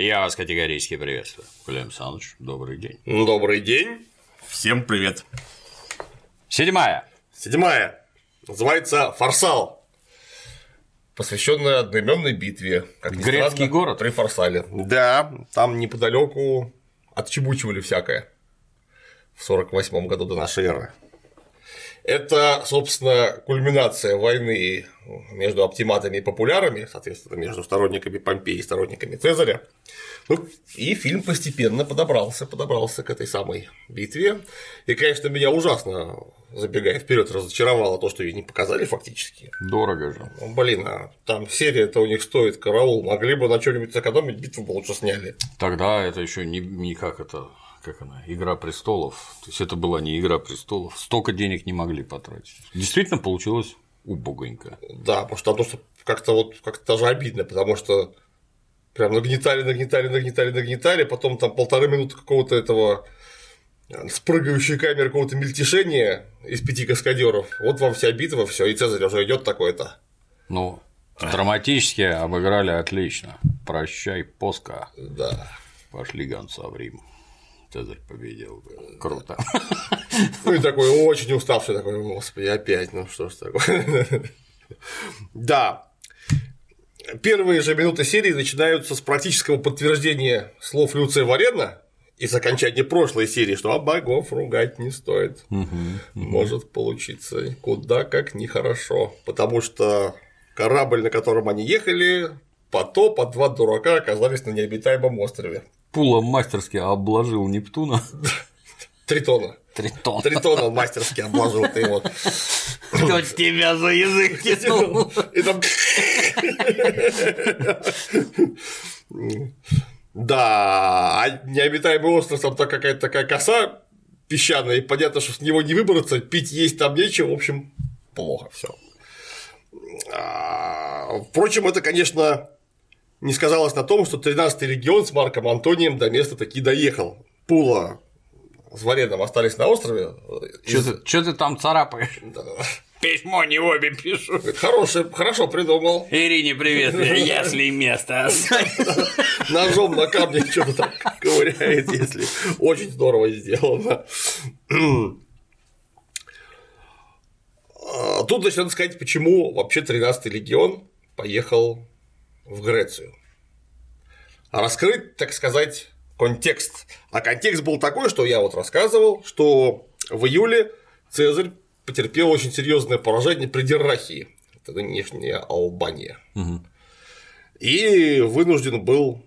Я вас категорически приветствую. Владимир Александрович, добрый день. Добрый день. Всем привет. Седьмая. Седьмая. Называется «Форсал». Посвященная одноименной битве. Как Грецкий странно, город. При Форсале. Да, там неподалеку отчебучивали всякое. В 48 году до нашей эры. Это, собственно, кульминация войны между оптиматами и популярами, соответственно, между сторонниками Помпеи и сторонниками Цезаря. Ну, и фильм постепенно подобрался, подобрался к этой самой битве. И, конечно, меня ужасно, забегая вперед, разочаровало то, что ее не показали фактически. Дорого же. Ну, блин, а там серия-то у них стоит караул. Могли бы на что-нибудь сэкономить, битву бы лучше сняли. Тогда это еще не, не как это как она, Игра престолов. То есть это была не Игра престолов. Столько денег не могли потратить. Действительно получилось убогонько. Да, потому что, потому что как-то вот как-то даже обидно, потому что прям нагнетали, нагнетали, нагнетали, нагнетали, потом там полторы минуты какого-то этого э, спрыгающей камеры какого-то мельтешения из пяти каскадеров. Вот вам вся битва, все, и Цезарь уже идет такой-то. Ну, драматически обыграли отлично. Прощай, Поска. Да. Пошли гонца в Рим. Цезарь победил. Круто. Ну и такой очень уставший, такой, господи, опять, ну что ж такое. Да. Первые же минуты серии начинаются с практического подтверждения слов Люция Варена из окончания прошлой серии, что а богов ругать не стоит. Может получиться куда как нехорошо. Потому что корабль, на котором они ехали, потоп, а два дурака оказались на необитаемом острове. Пулом мастерски обложил Нептуна. Тритона. Тритон. Тритона он мастерски обложил ты вот. Кто тебя за язык тянул? И там... Да, а необитаемый остров, там какая-то такая коса песчаная, и понятно, что с него не выбраться, пить есть там нечего, в общем, плохо все. А, впрочем, это, конечно, не сказалось на том, что 13-й регион с Марком Антонием до места таки доехал. Пула с Вареном остались на острове. Что ты, ты там царапаешь? Да. Письмо не обе пишу. Хороший, хорошо придумал. Ирине привет, если место Ножом на камне что-то так ковыряет, если очень здорово сделано. А, тут, значит, надо сказать, почему вообще 13-й легион поехал в Грецию. Раскрыть, так сказать, контекст. А контекст был такой, что я вот рассказывал, что в июле Цезарь потерпел очень серьезное поражение при Деррахии, это нынешняя Албания. Угу. И вынужден был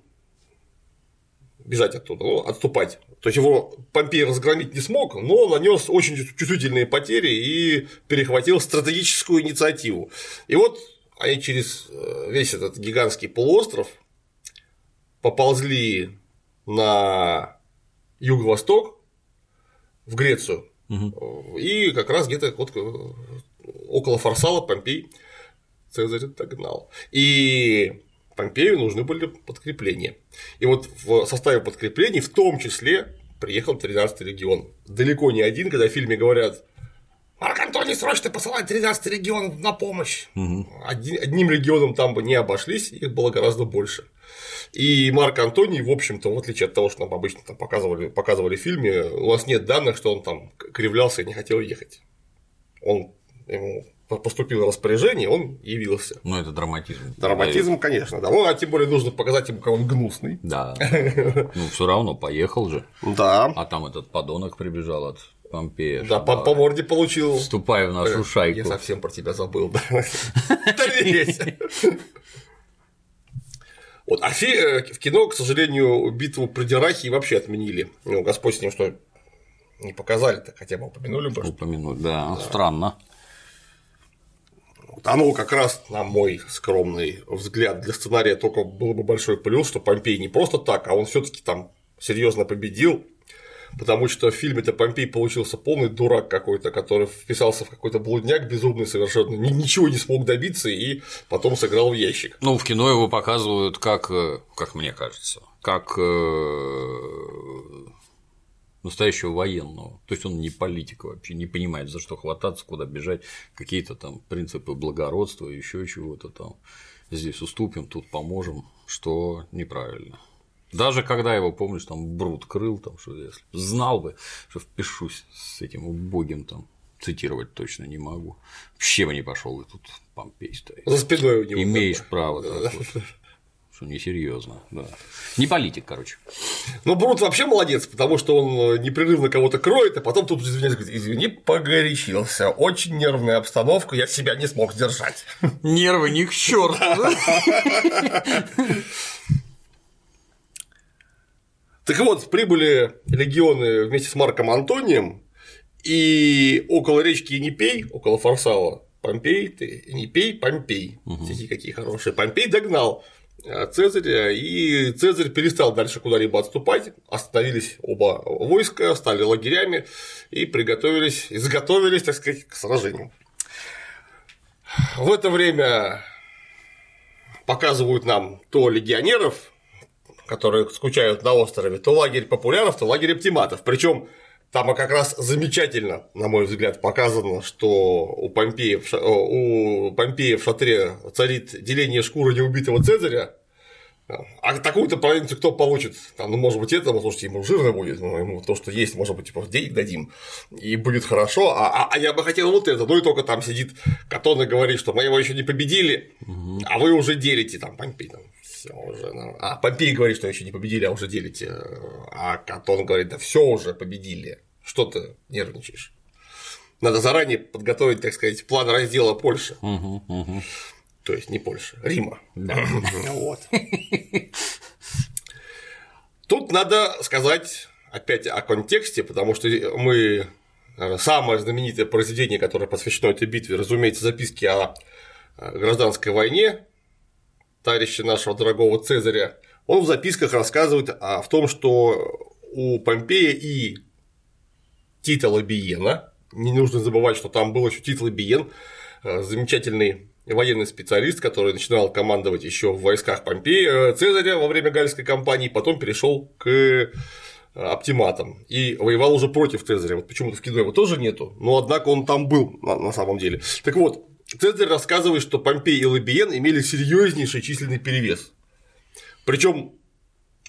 бежать оттуда, ну, отступать. То есть его Помпей разгромить не смог, но нанес очень чувствительные потери и перехватил стратегическую инициативу. И вот они через э, весь этот гигантский полуостров поползли на юго-восток, в Грецию. Угу. И как раз где-то вот э, около Фарсала Помпей Цезарь догнал. И Помпею нужны были подкрепления. И вот в составе подкреплений в том числе приехал 13-й регион. Далеко не один, когда в фильме говорят Марк Антоний срочно посылает 13 регион на помощь. Угу. одним регионом там бы не обошлись, их было гораздо больше. И Марк Антоний, в общем-то, в отличие от того, что нам обычно там показывали, показывали в фильме, у нас нет данных, что он там кривлялся и не хотел ехать. Он ему поступило распоряжение, он явился. Ну, это драматизм. Драматизм, конечно, да. Ну, а тем более нужно показать ему, как он гнусный. Да. Ну, все равно поехал же. Да. А там этот подонок прибежал от Помпея. Да, по, по морде получил. Вступай в нашу шайку. Я совсем про тебя забыл, да. Вот, а э, в кино, к сожалению, битву при Дирахе вообще отменили. Ну, Господь с ним что не показали, так хотя бы упомянули бы. Упомянуть, да, да. странно. Вот оно как раз, на мой скромный взгляд, для сценария только было бы большой плюс, что Помпей не просто так, а он все таки там серьезно победил, потому что в фильме-то Помпей получился полный дурак какой-то, который вписался в какой-то блудняк безумный совершенно, ничего не смог добиться и потом сыграл в ящик. Ну, в кино его показывают как, э, как мне кажется, как э, настоящего военного. То есть он не политик вообще, не понимает, за что хвататься, куда бежать, какие-то там принципы благородства, еще чего-то там. Здесь уступим, тут поможем, что неправильно. Даже когда его, помнишь, там Брут крыл, там, что если знал бы, что впишусь с этим убогим там цитировать точно не могу. Вообще бы не пошел и тут Помпей стоит. За спиной у него. Имеешь право. Так вот. Что несерьезно, да. Не политик, короче. Ну, Брут вообще молодец, потому что он непрерывно кого-то кроет, а потом тут извиняется, говорит, извини, погорячился. Очень нервная обстановка, я себя не смог сдержать. Нервы не к черту. Так вот, прибыли легионы вместе с Марком Антонием, и около речки Енипей, около Фарсала, Помпей, ты Енипей, Помпей, угу. какие хорошие, Помпей догнал э, Цезаря, и Цезарь перестал дальше куда-либо отступать, остановились оба войска, стали лагерями и приготовились, изготовились, так сказать, к сражению. В это время показывают нам то легионеров, которые скучают на острове, то лагерь популяров, то лагерь оптиматов. Причем там как раз замечательно, на мой взгляд, показано, что у Помпея, у Помпея в шатре царит деление шкуры неубитого Цезаря, а такую-то провинцию кто получит? Там, ну, может быть, это, слушайте, ему жирно будет, ну, ему то, что есть, может быть, типа, денег дадим, и будет хорошо, а, а, а я бы хотел вот это, ну и только там сидит Катон и говорит, что мы его еще не победили, а вы уже делите там Помпей, там, все уже. Ну, а Помпей говорит, что еще не победили, а уже делите. А Катон говорит, да все уже победили. Что ты нервничаешь? Надо заранее подготовить, так сказать, план раздела Польши. Угу, угу. То есть не Польши, Рима. Да. Вот. Тут надо сказать опять о контексте, потому что мы самое знаменитое произведение, которое посвящено этой битве, разумеется, записки о гражданской войне товарища нашего дорогого Цезаря, он в записках рассказывает о том, что у Помпея и Тита Лабиена, не нужно забывать, что там был еще Тит Лабиен, э, замечательный военный специалист, который начинал командовать еще в войсках Помпея, э, Цезаря во время Гальской кампании, потом перешел к э, оптиматам и воевал уже против Цезаря. Вот почему-то в кино его тоже нету, но однако он там был на самом деле. Так вот, Цезарь рассказывает, что Помпей и Лабиен имели серьезнейший численный перевес. Причем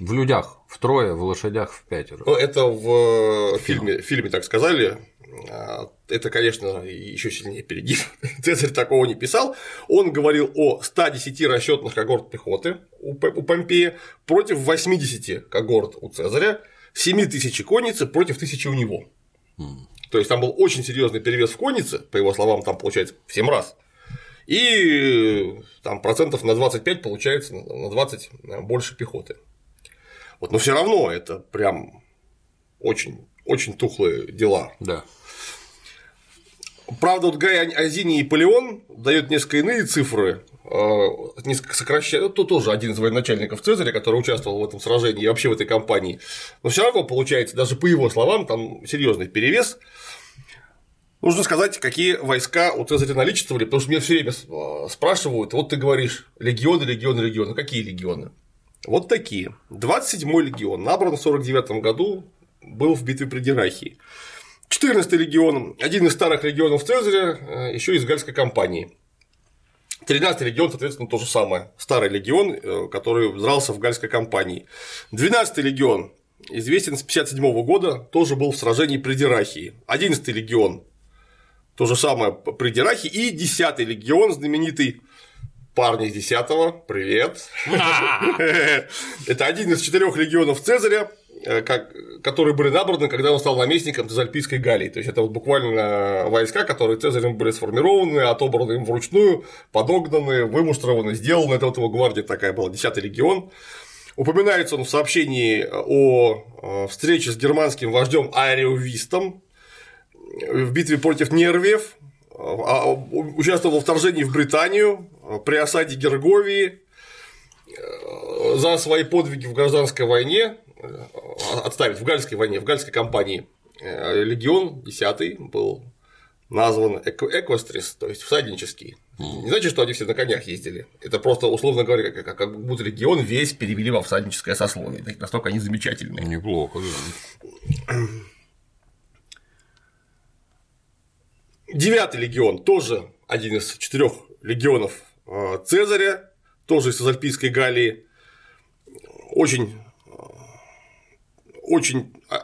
в людях втрое, в лошадях в пятеро. Ну, это в фильме, фильме так сказали. А, это, конечно, еще сильнее перегиб. Цезарь такого не писал. Он говорил о 110 расчетных когорт пехоты у Помпея против 80 когорт у Цезаря, 7 тысяч конницы против тысячи у него. То есть там был очень серьезный перевес в коннице, по его словам, там получается в 7 раз. И там процентов на 25 получается на 20 больше пехоты. Вот, но все равно это прям очень, очень тухлые дела. Да. Правда, вот Гай Азини и Полеон дают несколько иные цифры, э, несколько сокращают, это тоже один из военачальников Цезаря, который участвовал в этом сражении и вообще в этой кампании, но все равно получается, даже по его словам, там серьезный перевес. Нужно сказать, какие войска у Цезаря наличествовали, потому что меня все время э, спрашивают, вот ты говоришь, легионы, легионы, легионы, какие легионы? Вот такие. 27-й легион, набран в 49 году, был в битве при Дирахии. 14-й легион, один из старых легионов Цезаря, э, еще из Гальской кампании. 13-й легион, соответственно, то же самое. Старый легион, э, который дрался в Гальской кампании. 12-й легион, известен с 57 года, тоже был в сражении при Дирахии. 11-й легион, то же самое при Дирахе, и 10-й легион, знаменитый парни из 10-го, привет. Это один из четырех легионов Цезаря, э, которые были набраны, когда он стал наместником Цезальпийской Галлии. То есть это вот буквально войска, которые Цезарем были сформированы, отобраны им вручную, подогнаны, вымуштрованы, сделаны. Это вот его гвардия такая была, 10-й легион. Упоминается он в сообщении о э, встрече с германским вождем Ариовистом, в битве против Нервиев, а, участвовал во вторжении в Британию при осаде Герговии э, за свои подвиги в гражданской войне, э, отставить в Гальской войне, в Гальской кампании. Э, легион 10 был назван Эквестрис, то есть всаднический. Не значит, что они все на конях ездили. Это просто, условно говоря, как, как будто легион весь перевели во всадническое сословие. Настолько они замечательные. Неплохо, да. Девятый легион тоже один из четырех легионов э, Цезаря, тоже из Альпийской Галлии, очень очень а,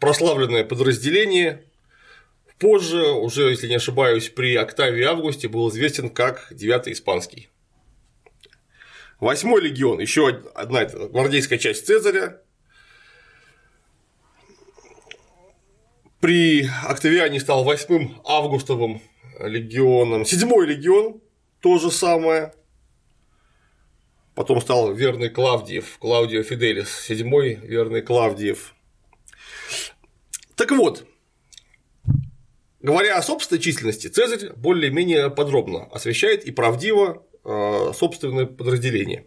прославленное подразделение. Позже, уже, если не ошибаюсь, при Октавии Августе был известен как 9 испанский. Восьмой легион, еще одна гвардейская часть Цезаря. При Октавиане стал восьмым августовым легионом. Седьмой легион, то же самое. Потом стал верный Клавдиев, Клаудио Фиделис, седьмой верный Клавдиев. Так вот, говоря о собственной численности, Цезарь более-менее подробно освещает и правдиво э, собственное подразделение.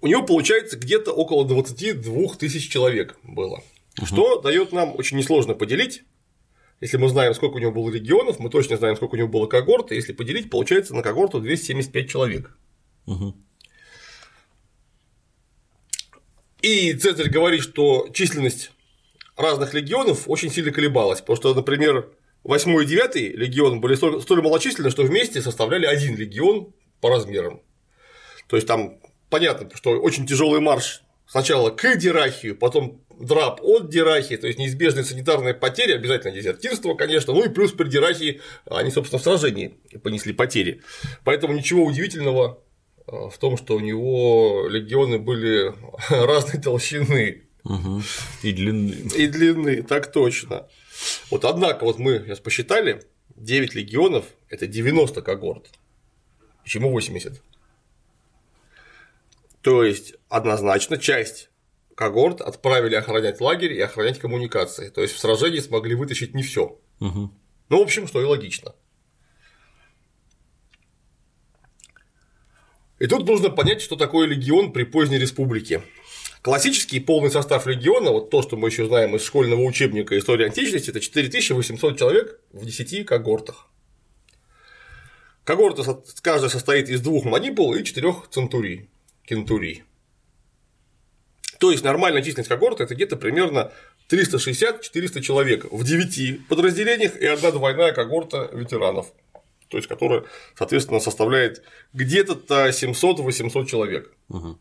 У него получается где-то около 22 тысяч человек было, угу. что дает нам очень несложно поделить. Если мы знаем, сколько у него было регионов, мы точно знаем, сколько у него было когорт, и если поделить, получается на когорту 275 человек. Угу. И Цезарь говорит, что численность разных легионов очень сильно колебалась, потому что, например, 8 и 9 легион были столь, столь малочисленны, что вместе составляли один легион по размерам. То есть там понятно, что очень тяжелый марш сначала к Дирахию, потом драп от Дирахии, то есть неизбежные санитарные потери, обязательно дезертирство, конечно, ну и плюс при Дирахии они, собственно, в сражении понесли потери. Поэтому ничего удивительного в том, что у него легионы были разной толщины. Угу. И длины. И длины, так точно. Вот однако, вот мы сейчас посчитали, 9 легионов – это 90 когорт. Почему 80? То есть, однозначно, часть когорт отправили охранять лагерь и охранять коммуникации. То есть в сражении смогли вытащить не все. Угу. Ну, в общем, что и логично. И тут нужно понять, что такое легион при поздней республике. Классический полный состав легиона, вот то, что мы еще знаем из школьного учебника истории античности, это 4800 человек в 10 когортах. Когорта каждая состоит из двух манипул и четырех центурий, кентурий. То есть нормальная численность когорта это где-то примерно 360-400 человек в 9 подразделениях и одна двойная когорта ветеранов то есть которая, соответственно, составляет где-то 700-800 человек. Угу.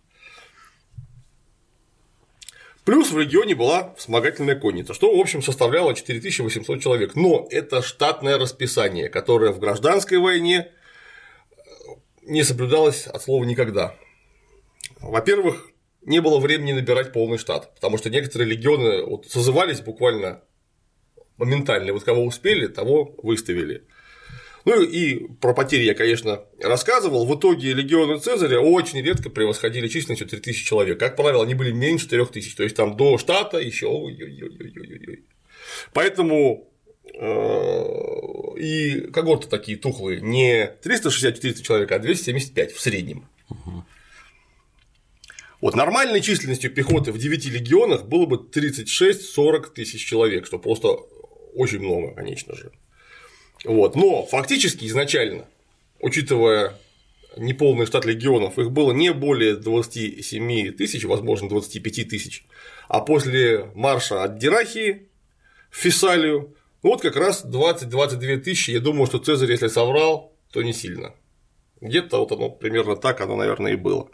Плюс в регионе была вспомогательная конница, что, в общем, составляло 4800 человек. Но это штатное расписание, которое в гражданской войне не соблюдалось от слова никогда. Во-первых, не было времени набирать полный штат, потому что некоторые легионы вот созывались буквально моментально. Вот кого успели, того выставили. Ну и про потери я, конечно, рассказывал. В итоге легионы Цезаря очень редко превосходили численностью 3000 человек. Как правило, они были меньше 4000, то есть там до штата еще. Поэтому э, и когорты такие тухлые, не 360-400 человек, а 275 в среднем. Вот нормальной численностью пехоты в 9 легионах было бы 36-40 тысяч человек, что просто очень много, конечно же. Вот. Но фактически изначально, учитывая неполный штат легионов, их было не более 27 тысяч, возможно, 25 тысяч. А после марша от Дирахии в Фессалию, ну вот как раз 20-22 тысячи, я думаю, что Цезарь, если соврал, то не сильно. Где-то вот оно примерно так оно, наверное, и было.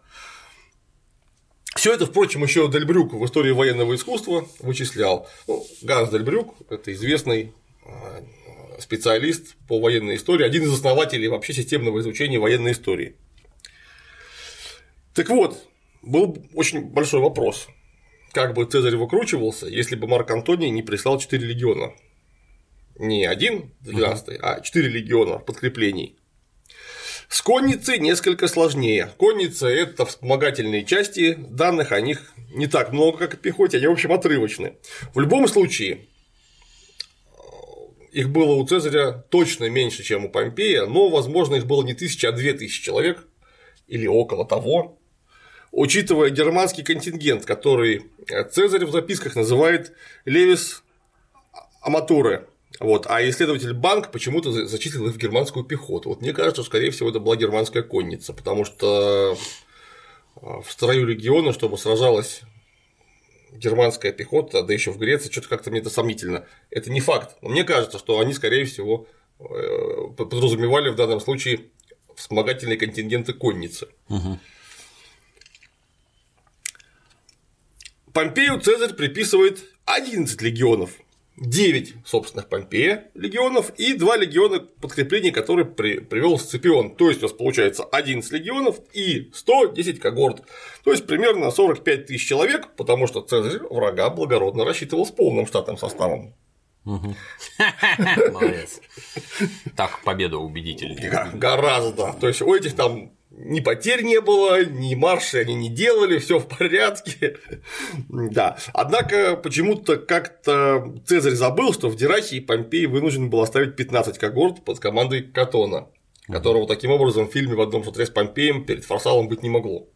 Все это, впрочем, еще Дельбрюк в истории военного искусства вычислял. Ну, Ганс Дельбрюк – это известный а, специалист по военной истории, один из основателей вообще системного изучения военной истории. Так вот, был очень большой вопрос, как бы Цезарь выкручивался, если бы Марк Антоний не прислал 4 легиона. Не один, 12 uh-huh. а 4 легиона подкреплений. С конницей несколько сложнее. Конница – это вспомогательные части, данных о них не так много, как о пехоте, они, в общем, отрывочны. В любом случае, их было у Цезаря точно меньше, чем у Помпея, но, возможно, их было не тысяча, а две тысячи человек или около того. Учитывая германский контингент, который Цезарь в записках называет Левис Аматуре, вот, а исследователь Банк почему-то зачислил их в германскую пехоту. Вот мне кажется, что, скорее всего, это была германская конница, потому что в строю легиона, чтобы сражалась германская пехота, да еще в Греции, что-то как-то мне это сомнительно. Это не факт. Но мне кажется, что они, скорее всего, э, подразумевали в данном случае вспомогательные контингенты конницы. Угу. Помпею Цезарь приписывает 11 легионов, 9 собственных Помпея легионов и 2 легиона подкрепления, которые при, привел Сципион. То есть у нас получается 11 легионов и 110 когорт. То есть примерно 45 тысяч человек, потому что Цезарь врага благородно рассчитывал с полным штатным составом. Молодец. Так победа убедительнее. Гораздо. То есть у этих там ни потерь не было, ни марши они не делали, все в порядке. да. Однако почему-то как-то Цезарь забыл, что в Дирахии Помпей вынужден был оставить 15 когорт под командой Катона, которого таким образом в фильме в одном шатре с Помпеем перед Фарсалом быть не могло.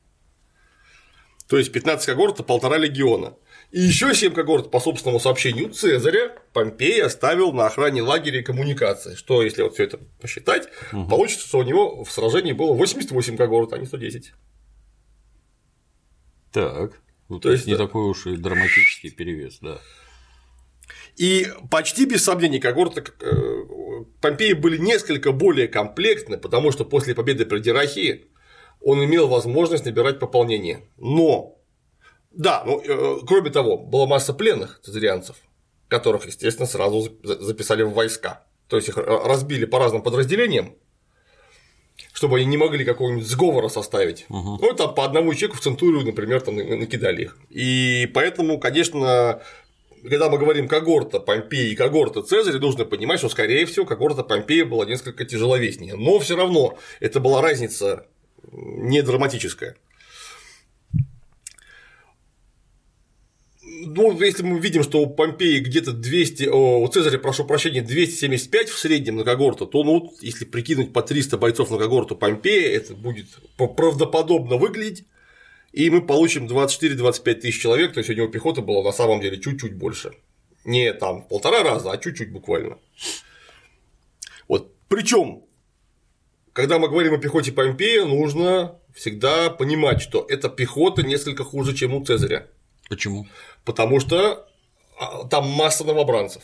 То есть 15 когорт – полтора легиона. И еще 7 когорт, по собственному сообщению Цезаря, Помпей оставил на охране лагеря и коммуникации, что, если вот все это посчитать, угу. получится, что у него в сражении было 88 когорт, а не 110. Так. Ну, то, есть не да. такой уж и драматический перевес, да. И почти без сомнений когорты э, Помпеи были несколько более комплектны, потому что после победы при Дирахии он имел возможность набирать пополнение. Но да, ну, э, кроме того, была масса пленных цезарианцев, которых, естественно, сразу записали в войска. То есть их разбили по разным подразделениям, чтобы они не могли какого-нибудь сговора составить. Угу. Ну, там по одному человеку в Центурию, например, там накидали их. И поэтому, конечно, когда мы говорим когорта Помпеи и когорта Цезаря, нужно понимать, что, скорее всего, когорта Помпея была несколько тяжеловеснее. Но все равно это была разница не драматическая. Ну, если мы видим, что у Помпеи где-то 200, о, у Цезаря, прошу прощения, 275 в среднем на когорту, то, ну, если прикинуть по 300 бойцов на когорту Помпея, это будет правдоподобно выглядеть, и мы получим 24-25 тысяч человек, то есть у него пехота была на самом деле чуть-чуть больше. Не там полтора раза, а чуть-чуть буквально. Вот. Причем, когда мы говорим о пехоте Помпея, нужно всегда понимать, что эта пехота несколько хуже, чем у Цезаря. Почему? Потому что а, там масса новобранцев,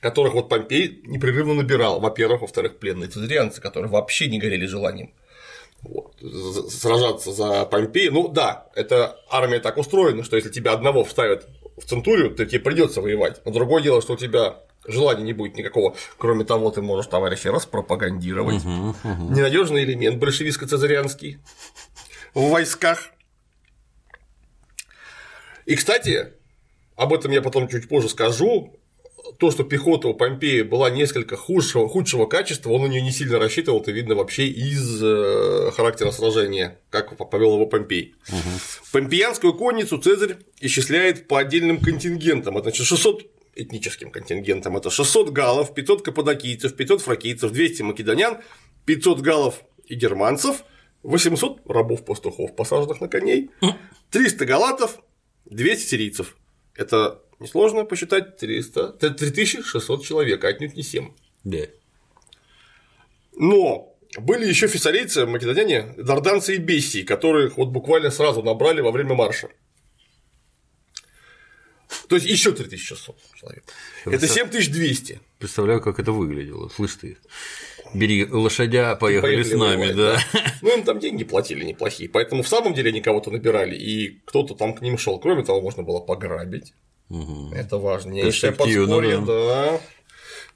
которых вот Помпей непрерывно набирал. Во-первых, во-вторых, пленные цезарианцы, которые вообще не горели желанием вот, сражаться за Помпея. Ну да, эта армия так устроена, что если тебя одного вставят в Центурию, то тебе придется воевать. Но другое дело, что у тебя желания не будет никакого. Кроме того, ты можешь товарища распропагандировать. Угу, угу. Ненадежный элемент большевистско-цезарианский в войсках. И, кстати, об этом я потом чуть позже скажу. То, что пехота у Помпея была несколько худшего, худшего качества, он на нее не сильно рассчитывал, это видно вообще из э, характера сражения, как повел его Помпей. Угу. Помпеянскую конницу Цезарь исчисляет по отдельным контингентам. Это значит 600 этническим контингентам. Это 600 галлов, 500 каппадокийцев, 500 фракийцев, 200 македонян, 500 галлов и германцев, 800 рабов-пастухов, посаженных на коней, 300 галатов, 200 сирийцев. Это несложно посчитать 300, 3600 человек, а отнюдь не 7. Да. Но были еще фессарийцы, македоняне, дарданцы и бессии, которых вот буквально сразу набрали во время марша. То есть еще 3600 человек. Это 7200. Представляю, как это выглядело. Слышь ты бери лошадя, поехали, поехали с нами, воевать, да. да. Ну, им там деньги платили неплохие, поэтому в самом деле они кого-то набирали, и кто-то там к ним шел. Кроме того, можно было пограбить. Угу. Это важнейшее подспорье, да. да.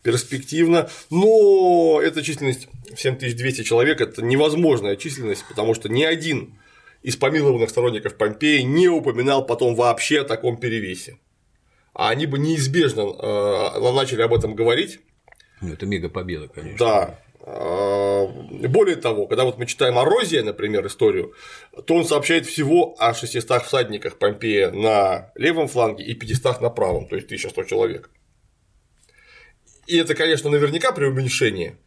Перспективно. Но эта численность в 7200 человек – это невозможная численность, потому что ни один из помилованных сторонников Помпеи не упоминал потом вообще о таком перевесе. А они бы неизбежно э, начали об этом говорить. Ну, это мега победа, конечно. Да. А, более того, когда вот мы читаем о Розия, например, историю, то он сообщает всего о 600 всадниках Помпея на левом фланге и 500 на правом, то есть 1100 человек. И это, конечно, наверняка преуменьшение,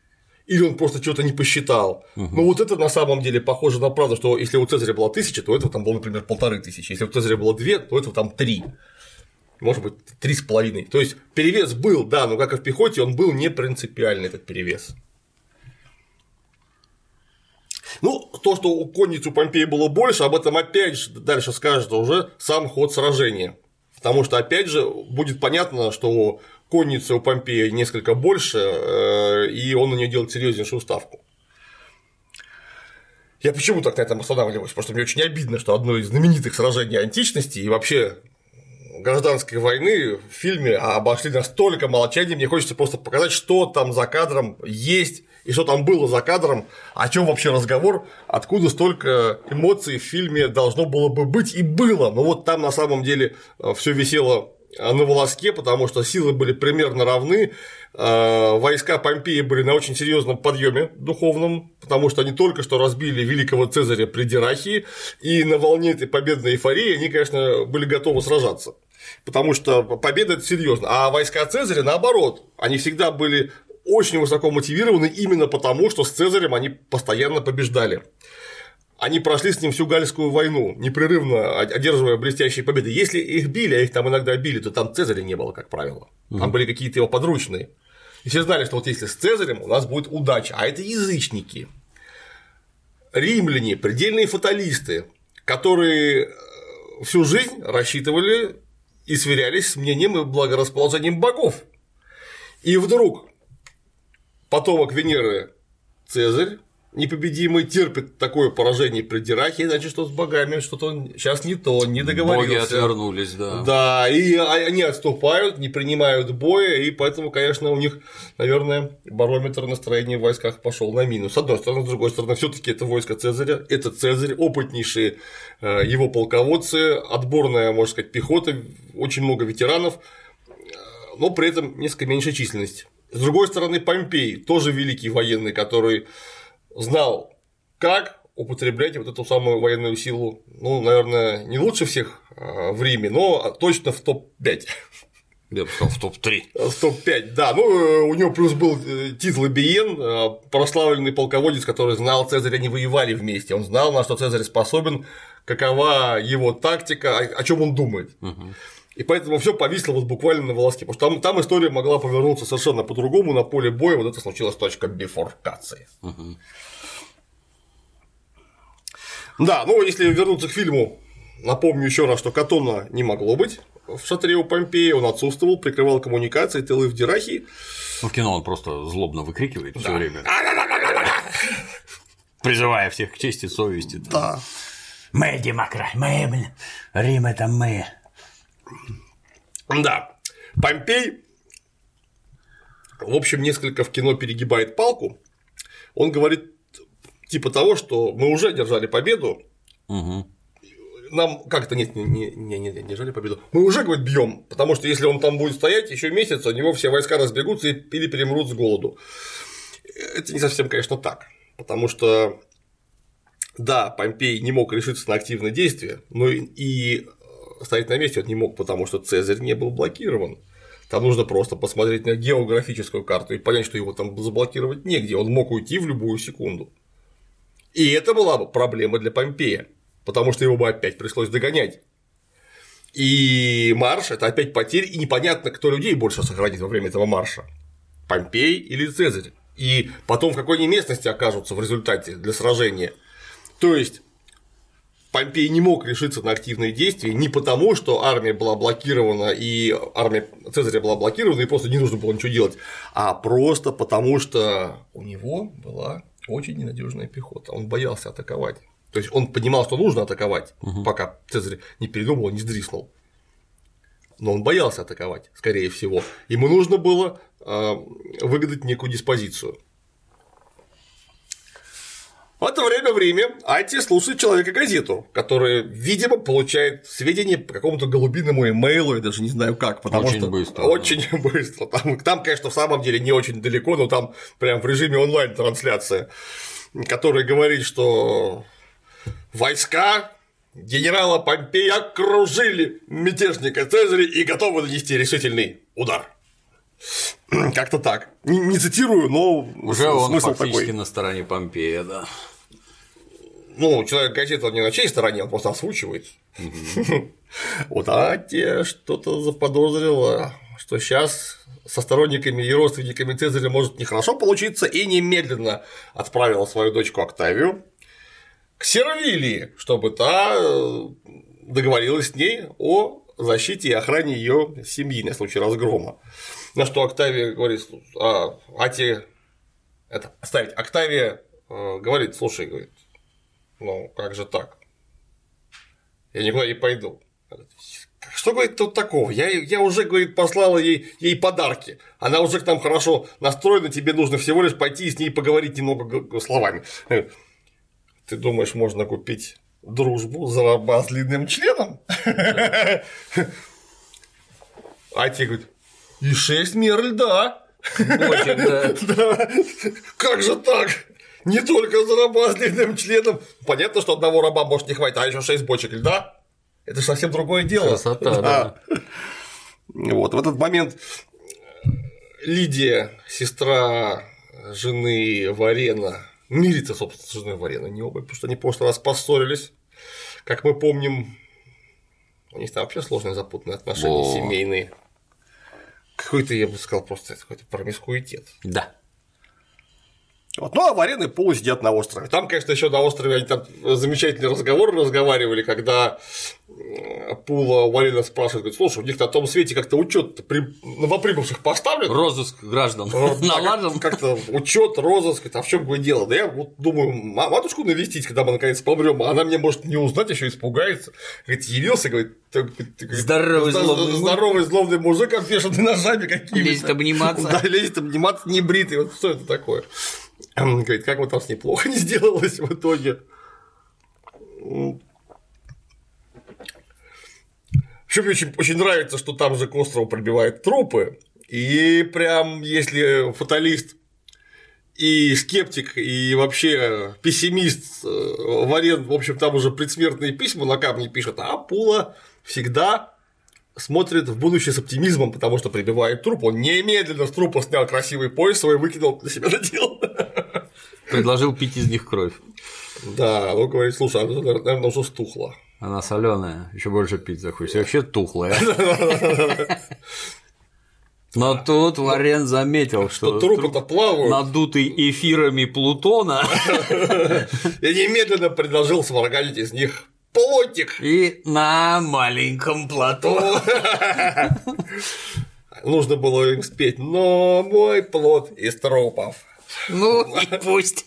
или он просто что-то не посчитал. Угу. Но вот это на самом деле похоже на правду, что если у Цезаря было тысяча, то этого там было, например, полторы тысячи. Если у Цезаря было две, то этого там три. Может быть, три с половиной. То есть перевес был, да, но как и в пехоте, он был не принципиальный этот перевес. Ну, то, что у конницы у Помпея было больше, об этом опять же дальше скажет уже сам ход сражения. Потому что, опять же, будет понятно, что конницы у Помпея несколько больше, э, и он на нее делает серьезнейшую ставку. Я почему так на этом останавливаюсь? Потому что мне очень обидно, что одно из знаменитых сражений античности и вообще гражданской войны в фильме обошли настолько молчанием, мне хочется просто показать, что там за кадром есть и что там было за кадром, о чем вообще разговор, откуда столько эмоций в фильме должно было бы быть и было. Но вот там на самом деле э, все висело на волоске, потому что силы были примерно равны, э, войска Помпеи были на очень серьезном подъеме духовном, потому что они только что разбили великого Цезаря при Дирахии, и на волне этой победной эйфории они, конечно, были готовы сражаться. Потому что победа это серьезно. А войска Цезаря, наоборот, они всегда были очень высоко мотивированы именно потому, что с Цезарем они постоянно побеждали. Они прошли с ним всю Гальскую войну, непрерывно одерживая блестящие победы. Если их били, а их там иногда били, то там Цезаря не было, как правило. Там были какие-то его подручные. И все знали, что вот если с Цезарем у нас будет удача, а это язычники. Римляне, предельные фаталисты, которые э, всю жизнь рассчитывали и сверялись с мнением и благорасположением богов. И вдруг потомок Венеры Цезарь непобедимый терпит такое поражение при Дирахе, значит, что с богами что-то он сейчас не то, не договорился. Боги отвернулись, да. Да, и они отступают, не принимают боя, и поэтому, конечно, у них, наверное, барометр настроения в войсках пошел на минус. С одной стороны, с другой стороны, все таки это войско Цезаря, это Цезарь, опытнейшие э, его полководцы, отборная, можно сказать, пехота, очень много ветеранов, но при этом несколько меньше численность. С другой стороны, Помпей, тоже великий военный, который знал, как употреблять вот эту самую военную силу, ну, наверное, не лучше всех а, в Риме, но точно в топ-5. Я бы сказал, в топ-3. В топ-5, да. Ну, э, у него плюс был э, титул Биен, э, прославленный полководец, который знал Цезаря, они воевали вместе. Он знал, на что Цезарь способен, какова его тактика, о чем он думает. Угу. И поэтому все повисло вот буквально на волоске. Потому что там, там история могла повернуться совершенно по-другому. На поле боя вот это случилась точка бифоркации. Угу. Да, ну если вернуться к фильму, напомню еще раз, что Катона не могло быть в шатре у Помпея, он отсутствовал, прикрывал коммуникации, тылы в Дирахии. Ну, в кино он просто злобно выкрикивает все время. Призывая всех к чести, совести. Да. Мы демократ, мы, блин, Рим это мы. Да. Помпей, в общем, несколько в кино перегибает палку. Он говорит типа того, что мы уже держали победу, угу. нам как-то нет, не, не, не, не держали победу. Мы уже, говорит, бьем, потому что если он там будет стоять еще месяц, у него все войска разбегутся или перемрут с голоду. Это не совсем, конечно, так, потому что да, Помпей не мог решиться на активное действие, но и стоять на месте он не мог, потому что Цезарь не был блокирован. Там нужно просто посмотреть на географическую карту и понять, что его там заблокировать негде, он мог уйти в любую секунду. И это была бы проблема для Помпея, потому что его бы опять пришлось догонять. И марш – это опять потери, и непонятно, кто людей больше сохранит во время этого марша – Помпей или Цезарь. И потом в какой они местности окажутся в результате для сражения. То есть Помпей не мог решиться на активные действия не потому, что армия была блокирована и армия Цезаря была блокирована и просто не нужно было ничего делать, а просто потому, что у него была очень ненадежная пехота. Он боялся атаковать. То есть он понимал, что нужно атаковать, угу. пока Цезарь не передумал, не сдриснул. Но он боялся атаковать, скорее всего. Ему нужно было э, выгадать некую диспозицию. В это время в Риме Ати слушает человека газету, который, видимо, получает сведения по какому-то голубиному имейлу, я даже не знаю как, потому очень что быстро, очень да. быстро. Там, там, конечно, в самом деле не очень далеко, но там прям в режиме онлайн-трансляция, который говорит, что войска генерала Помпея окружили мятежника Цезаря и готовы нанести решительный удар. Как-то так. Не, не цитирую, но уже он фактически такой. на стороне Помпея, да ну, человек газета не на чьей стороне, он просто озвучивает. Вот, а те что-то заподозрило, что сейчас со сторонниками и родственниками Цезаря может нехорошо получиться, и немедленно отправила свою дочку Октавию к Сервилии, чтобы та э, договорилась с ней о защите и охране ее семьи на случай разгрома. На что Октавия говорит, а, Ати, это, оставить, Октавия э, говорит, слушай, говорит, ну, как же так? Я никуда не пойду. что, говорит, тут такого? Я, я уже, говорит, послала ей, ей подарки. Она уже к нам хорошо настроена, тебе нужно всего лишь пойти и с ней поговорить немного словами. Ты думаешь, можно купить дружбу за раба с длинным членом? А те говорят, и шесть мер льда. Как же так? Не только за раба с длинным членом. Понятно, что одного раба может не хватить, а еще шесть бочек льда. Это же совсем другое дело. Красота, да. Вот, в этот момент Лидия, сестра жены Варена, мирится, собственно, с женой Варена, не оба, потому что они в прошлый раз поссорились. Как мы помним, у них там вообще сложные запутанные отношения семейные. Какой-то, я бы сказал, просто какой-то промискуитет. Да. Вот. Ну, а Варен и Пул сидят на острове. Там, конечно, еще на острове они там замечательный разговор разговаривали, когда э, Пула Варена спрашивает, говорит, слушай, у них на том свете как-то учет при... новоприбывших поставлен. Розыск граждан да, налажен. как- Как-то учет, розыск, а в чем бы дело? Да я вот думаю, ма- матушку навестить, когда мы наконец помрем, она мне может не узнать, еще испугается. Говорит, явился, говорит, Здоровый злобный мужик. здоровый злобный мужик, обвешанный ножами какими-то. Лезет обниматься. Да, лезет обниматься, не бритый. Вот что это такое? Говорит, как вот там с ней плохо не сделалось в итоге. Еще мне очень, очень нравится, что там же к острову прибивают трупы. И прям, если фаталист и скептик, и вообще пессимист, э, Варен, в общем, там уже предсмертные письма на камне пишет, а Пула всегда смотрит в будущее с оптимизмом, потому что прибивает труп, он немедленно с трупа снял красивый пояс свой, выкинул, на себя надел. Предложил пить из них кровь. Да, он говорит, слушай, она, наверное, уже стухла. Она соленая, еще больше пить захочешь. И Вообще тухлая. Но тут Варен заметил, что Что трупы-то плавают. надутый эфирами Плутона Я немедленно предложил сварганить из них плотик. и на маленьком плато. Нужно было им спеть, но мой плод из трупов. Ну и пусть.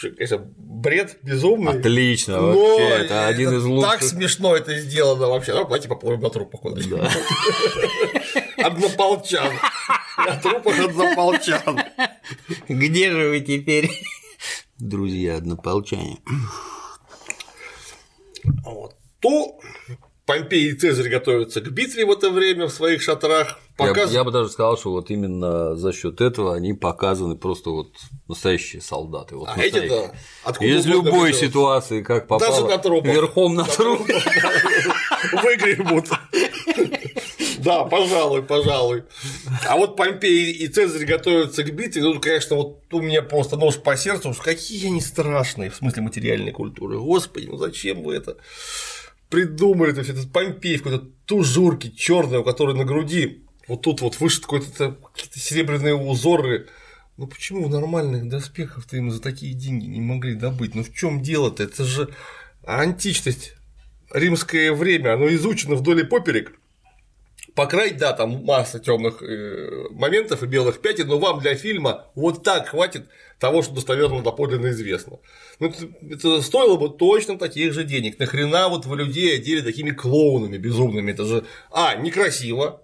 Конечно, бред безумный. Отлично, Но вообще, это один из Так лучших. смешно это сделано вообще. Ну, давайте поплывем на трупах куда-нибудь. Однополчан. На трупах однополчан. Где же вы теперь? Друзья однополчане. Вот. То Помпей и Цезарь готовятся к битве в это время в своих шатрах. Я, Показ... я бы даже сказал, что вот именно за счет этого они показаны просто вот настоящие солдаты. Вот А настоящие. эти-то откуда Из любой взялись. ситуации, как попало, Даже на трупах. верхом на труп. Выгребут. Да, пожалуй, пожалуй. А вот Помпей и Цезарь готовятся к битве. Ну, конечно, вот у меня просто нож по сердцу. уж Какие они страшные в смысле материальной культуры. Господи, ну зачем вы это придумали? То есть этот Помпей в какой-то тужурке черной, у которой на груди вот тут вот вышит какой-то какие-то серебряные узоры. Ну почему нормальных доспехов-то им за такие деньги не могли добыть? Ну в чем дело-то? Это же античность, римское время, оно изучено вдоль и поперек. Покраить, да, там масса темных моментов и белых пятен, но вам для фильма вот так хватит того, что достоверно доподлинно известно. Ну, это стоило бы точно таких же денег. Нахрена вот вы людей одели такими клоунами безумными? Это же А, некрасиво,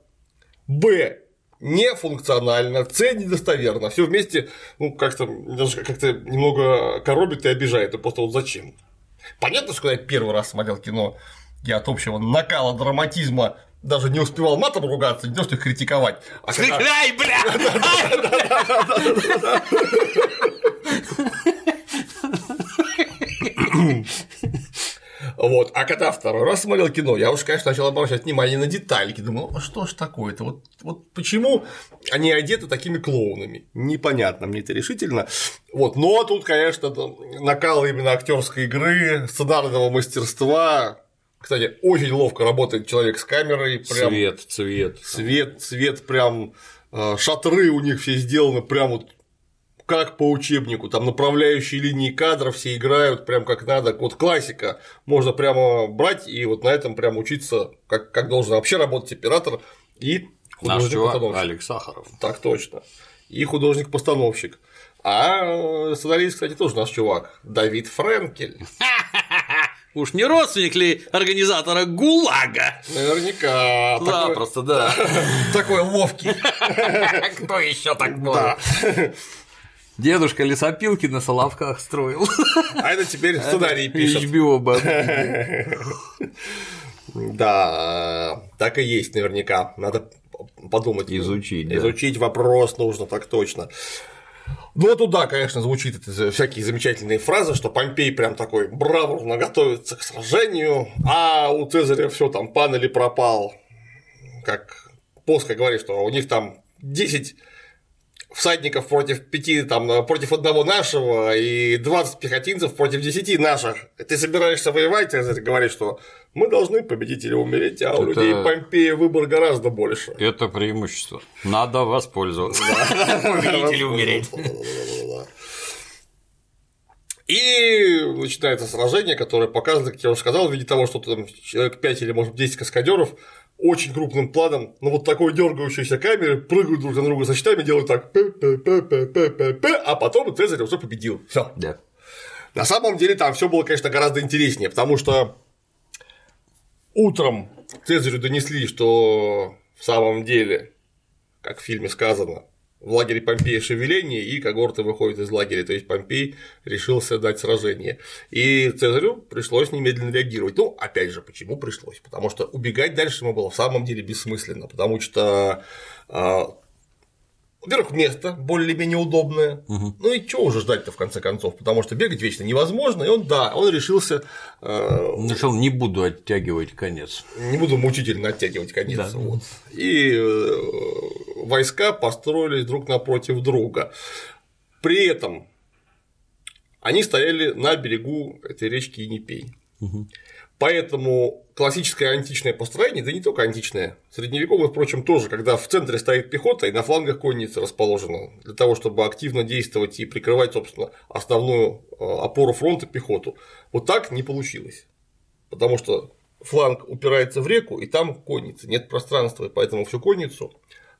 Б, нефункционально, С, недостоверно. Все вместе, ну, как-то даже как-то немного коробит и обижает. И просто вот зачем? Понятно, что когда я первый раз смотрел кино, я от общего накала драматизма даже не успевал матом ругаться, не то, что их критиковать. А когда- Ай, бля! Вот. А когда второй раз смотрел кино, я уж, конечно, начал обращать внимание на детальки. Думал, а что ж такое-то? Вот, вот почему они одеты такими клоунами? Непонятно мне это решительно. Вот. Но тут, конечно, накал именно актерской игры, сценарного мастерства. Кстати, очень ловко работает человек с камерой. Прям Цвет, цвет. Цвет, цвет прям э, шатры у них все сделаны прям вот как по учебнику, там направляющие линии кадров все играют прям как надо, вот классика, можно прямо брать и вот на этом прям учиться, как, как должен вообще работать оператор и художник-постановщик. Алекс Сахаров. Так точно. И художник-постановщик. А э, сценарист, кстати, тоже наш чувак, Давид Френкель. Уж не родственник ли организатора ГУЛАГа? Наверняка. Да, такой... просто да. Такой ловкий. Кто еще так был? Дедушка лесопилки на Соловках строил. А это теперь сценарий пишет. HBO. Да, так и есть наверняка. Надо подумать. Изучить. Изучить вопрос нужно, так точно. Ну, туда, конечно, звучит это всякие замечательные фразы, что Помпей прям такой бравурно готовится к сражению, а у Цезаря все там пан или пропал. Как Поска говорит, что у них там 10 всадников против пяти, там, против одного нашего и 20 пехотинцев против 10 наших. Ты собираешься воевать, ты говоришь, что мы должны победить или умереть, а Это... у людей Помпея выбор гораздо больше. Это преимущество. Надо воспользоваться. Победить или умереть. И начинается сражение, которое показано, как я уже сказал, в виде того, что там человек 5 или, может, 10 каскадеров очень крупным планом, ну вот такой дергающейся камеры, прыгают друг на друга со щитами, делают так, а потом Цезарь уже победил. Все. Да. На самом деле там все было, конечно, гораздо интереснее, потому что утром Цезарю донесли, что в самом деле, как в фильме сказано, в лагере Помпея шевеление, и когорты выходят из лагеря, то есть Помпей решился дать сражение. И Цезарю пришлось немедленно реагировать. Ну, опять же, почему пришлось? Потому что убегать дальше ему было в самом деле бессмысленно, потому что а, во-первых, место более-менее удобное. Угу. Ну и чего уже ждать-то в конце концов, потому что бегать вечно невозможно. И он, да, он решился. Э, решил, не буду оттягивать конец. Не буду мучительно оттягивать конец. Да. Вот. И э, войска построились друг напротив друга. При этом они стояли на берегу этой речки Енипей. Угу. Поэтому классическое античное построение, да не только античное, средневековое, впрочем, тоже, когда в центре стоит пехота и на флангах конница расположена, для того, чтобы активно действовать и прикрывать, собственно, основную э, опору фронта пехоту. Вот так не получилось. Потому что фланг упирается в реку, и там конница, нет пространства, и поэтому всю конницу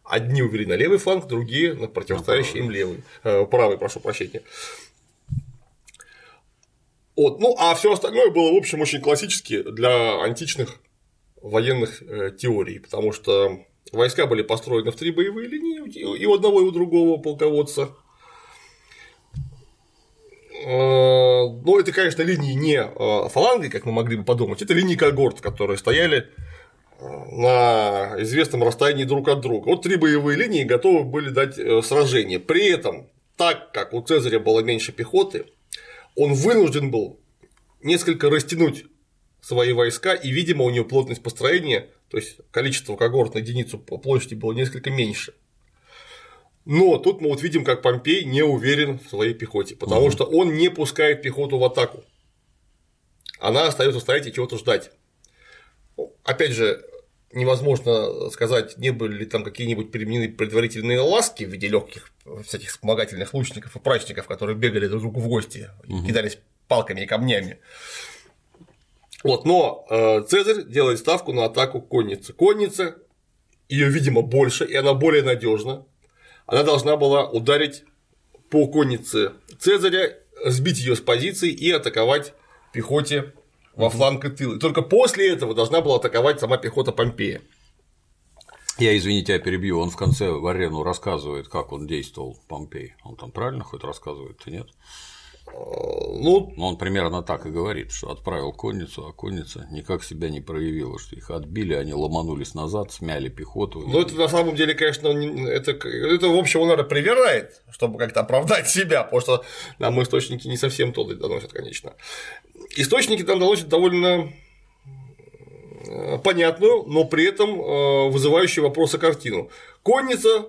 одни увели на левый фланг, другие на противостоящий им левый, э, правый, прошу прощения. Вот. Ну, а все остальное было, в общем, очень классически для античных военных э, теорий, потому что войска были построены в три боевые линии и у одного, и у другого полководца. Э, но это, конечно, линии не э, фаланги, как мы могли бы подумать, это линии когорт, которые стояли на известном расстоянии друг от друга. Вот три боевые линии готовы были дать сражение. При этом, так как у Цезаря было меньше пехоты, он вынужден был несколько растянуть свои войска, и, видимо, у него плотность построения, то есть количество когорт на единицу по площади было несколько меньше. Но тут мы вот видим, как Помпей не уверен в своей пехоте, потому угу. что он не пускает пехоту в атаку. Она остается стоять и чего-то ждать. Опять же, невозможно сказать, не были ли там какие-нибудь применены предварительные ласки в виде легких всяких вспомогательных лучников и прачников, которые бегали друг другу в гости угу. кидались палками и камнями. Вот, но э, Цезарь делает ставку на атаку конницы. Конница, ее, видимо, больше, и она более надежна. Она должна была ударить по коннице Цезаря, сбить ее с позиции и атаковать пехоте во фланг и тыл. И только после этого должна была атаковать сама пехота Помпея. Я, извините, я перебью, он в конце в арену рассказывает, как он действовал Помпей. Он там правильно хоть рассказывает, нет? Ну, он примерно так и говорит, что отправил конницу, а конница никак себя не проявила, что их отбили, они ломанулись назад, смяли пехоту. Ну, это на самом деле, конечно, это, это в общем, он, наверное, привирает, чтобы как-то оправдать себя, потому что нам источники не совсем то доносят, конечно. Источники там доносят довольно э, понятную, но при этом э, вызывающую вопросы картину. Конница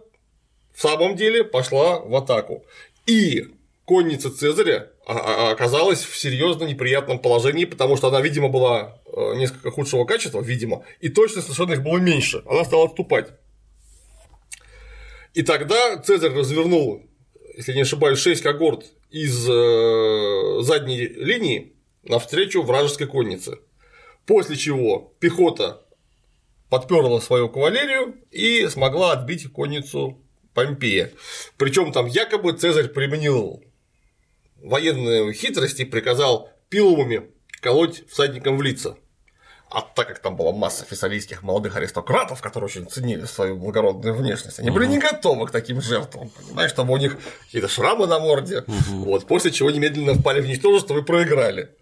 в самом деле пошла в атаку. И конница Цезаря а, а, оказалась в серьезно неприятном положении, потому что она, видимо, была э, несколько худшего качества, видимо, и точность совершенно их было меньше. Она стала отступать. И тогда Цезарь развернул, если не ошибаюсь, 6 когорт из задней линии навстречу вражеской коннице. После чего пехота подперла свою кавалерию и смогла отбить конницу Помпея. Причем там якобы Цезарь применил военную хитрость и приказал пилумами колоть всадникам в лица. А так как там была масса фессалийских молодых аристократов, которые очень ценили свою благородную внешность, они были не готовы к таким жертвам, понимаешь, чтобы у них какие-то шрамы на морде, вот, после чего немедленно впали в ничтожество и проиграли.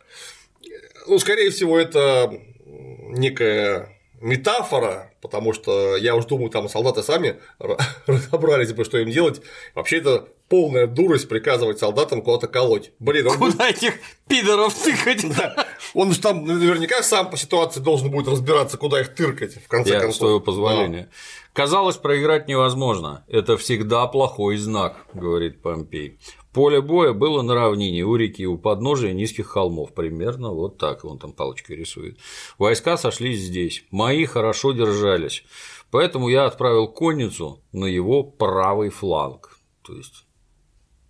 Ну, скорее всего, это некая метафора, потому что я уж думаю, там солдаты сами разобрались бы, что им делать. Вообще это полная дурость приказывать солдатам куда-то колоть. Блин, он Куда будет... этих пидоров тыкать? Да. Он же там наверняка сам по ситуации должен будет разбираться, куда их тыркать, в конце Я концов. своего позволения. Да. Казалось, проиграть невозможно. Это всегда плохой знак, говорит Помпей. Поле боя было на равнине у реки, у подножия низких холмов, примерно вот так, он там палочкой рисует. Войска сошлись здесь, мои хорошо держались, поэтому я отправил конницу на его правый фланг, то есть,